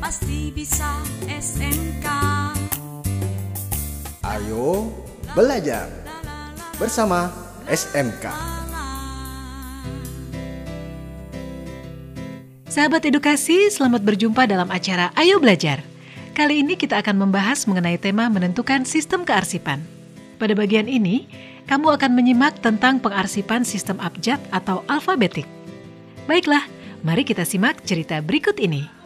pasti bisa SMK. Ayo belajar bersama SMK. Sahabat edukasi, selamat berjumpa dalam acara Ayo Belajar. Kali ini kita akan membahas mengenai tema menentukan sistem kearsipan. Pada bagian ini, kamu akan menyimak tentang pengarsipan sistem abjad atau alfabetik. Baiklah, mari kita simak cerita berikut ini.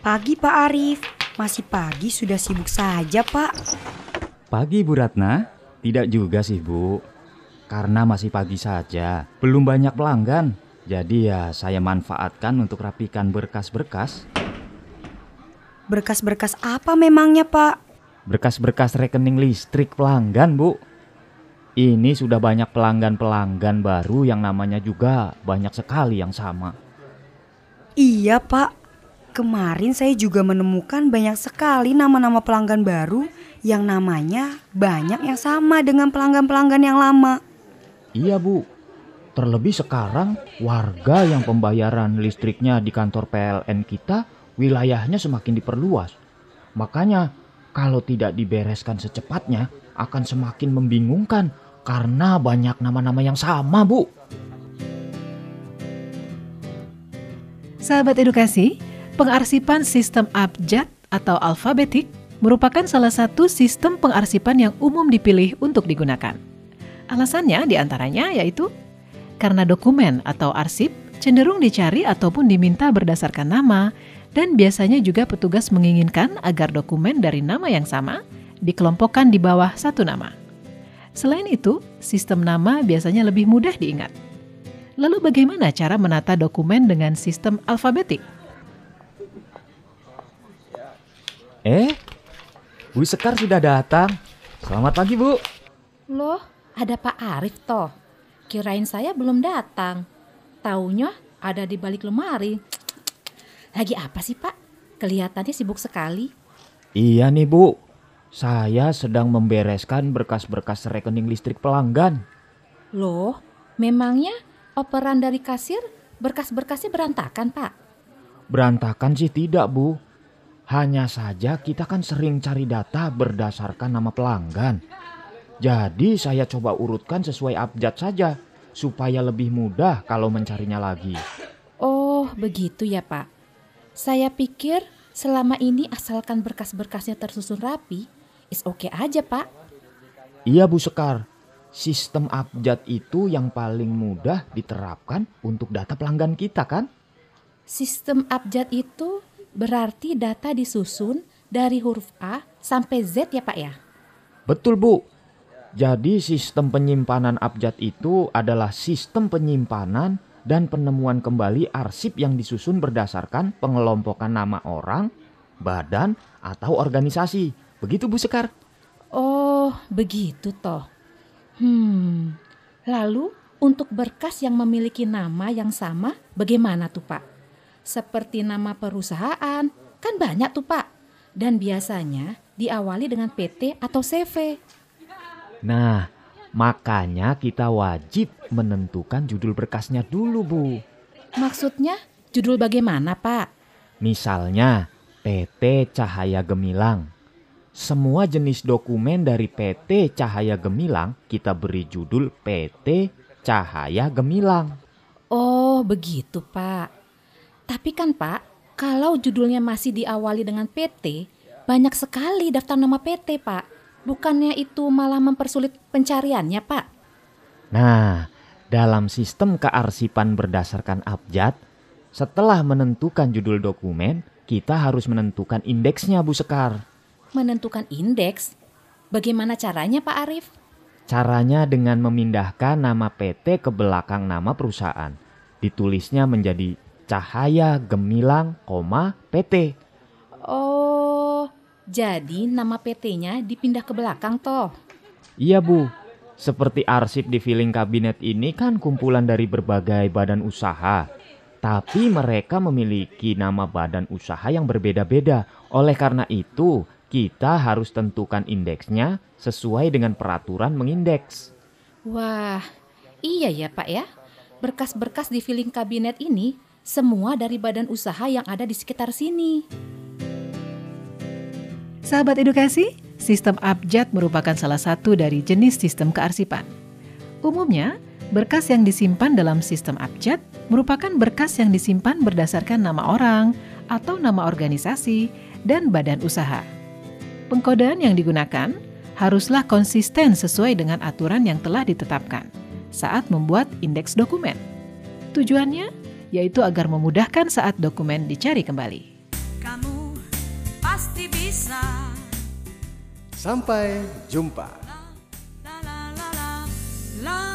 Pagi Pak Arif, masih pagi sudah sibuk saja Pak. Pagi Bu Ratna, tidak juga sih Bu. Karena masih pagi saja, belum banyak pelanggan. Jadi ya saya manfaatkan untuk rapikan berkas-berkas. Berkas-berkas apa memangnya Pak? Berkas-berkas rekening listrik pelanggan Bu. Ini sudah banyak pelanggan-pelanggan baru yang namanya juga banyak sekali yang sama. Iya Pak, kemarin saya juga menemukan banyak sekali nama-nama pelanggan baru yang namanya banyak yang sama dengan pelanggan-pelanggan yang lama. Iya Bu, terlebih sekarang warga yang pembayaran listriknya di kantor PLN kita wilayahnya semakin diperluas. Makanya kalau tidak dibereskan secepatnya akan semakin membingungkan karena banyak nama-nama yang sama, Bu. Sahabat edukasi, pengarsipan sistem abjad atau alfabetik merupakan salah satu sistem pengarsipan yang umum dipilih untuk digunakan. Alasannya di antaranya yaitu karena dokumen atau arsip cenderung dicari ataupun diminta berdasarkan nama, dan biasanya juga petugas menginginkan agar dokumen dari nama yang sama dikelompokkan di bawah satu nama. Selain itu, sistem nama biasanya lebih mudah diingat. Lalu bagaimana cara menata dokumen dengan sistem alfabetik? Eh, Bu Sekar sudah datang. Selamat pagi, Bu. Loh, ada Pak Arif toh. Kirain saya belum datang. Taunya ada di balik lemari. Lagi apa sih, Pak? Kelihatannya sibuk sekali. Iya nih, Bu. Saya sedang membereskan berkas-berkas rekening listrik pelanggan. Loh, memangnya operan dari kasir berkas-berkasnya berantakan, Pak? Berantakan sih tidak, Bu. Hanya saja kita kan sering cari data berdasarkan nama pelanggan. Jadi saya coba urutkan sesuai abjad saja supaya lebih mudah kalau mencarinya lagi. Oh, begitu ya, Pak. Saya pikir selama ini asalkan berkas-berkasnya tersusun rapi, is oke okay aja, Pak. Iya, Bu Sekar. Sistem abjad itu yang paling mudah diterapkan untuk data pelanggan kita kan? Sistem abjad itu berarti data disusun dari huruf A sampai Z ya, Pak ya? Betul, Bu. Jadi sistem penyimpanan abjad itu adalah sistem penyimpanan dan penemuan kembali arsip yang disusun berdasarkan pengelompokan nama orang, badan, atau organisasi. Begitu Bu Sekar? Oh, begitu toh. Hmm, lalu untuk berkas yang memiliki nama yang sama bagaimana tuh Pak? Seperti nama perusahaan, kan banyak tuh Pak. Dan biasanya diawali dengan PT atau CV. Nah, makanya kita wajib menentukan judul berkasnya dulu, Bu. Maksudnya judul bagaimana, Pak? Misalnya, PT Cahaya Gemilang. Semua jenis dokumen dari PT Cahaya Gemilang kita beri judul PT Cahaya Gemilang. Oh, begitu, Pak. Tapi kan, Pak, kalau judulnya masih diawali dengan PT, banyak sekali daftar nama PT, Pak. Bukannya itu malah mempersulit pencariannya, Pak? Nah, dalam sistem kearsipan berdasarkan abjad, setelah menentukan judul dokumen, kita harus menentukan indeksnya, Bu Sekar. Menentukan indeks? Bagaimana caranya, Pak Arif? Caranya dengan memindahkan nama PT ke belakang nama perusahaan. Ditulisnya menjadi Cahaya Gemilang, PT. Oh, jadi nama PT-nya dipindah ke belakang toh? Iya Bu, seperti arsip di filing kabinet ini kan kumpulan dari berbagai badan usaha. Tapi mereka memiliki nama badan usaha yang berbeda-beda. Oleh karena itu, kita harus tentukan indeksnya sesuai dengan peraturan mengindeks. Wah, iya ya Pak ya. Berkas-berkas di filing kabinet ini semua dari badan usaha yang ada di sekitar sini. Sahabat edukasi, sistem abjad merupakan salah satu dari jenis sistem kearsipan. Umumnya, berkas yang disimpan dalam sistem abjad merupakan berkas yang disimpan berdasarkan nama orang atau nama organisasi dan badan usaha. Pengkodean yang digunakan haruslah konsisten sesuai dengan aturan yang telah ditetapkan saat membuat indeks dokumen. Tujuannya yaitu agar memudahkan saat dokumen dicari kembali. Kamu pasti bisa. Sampai jumpa. La la la la la.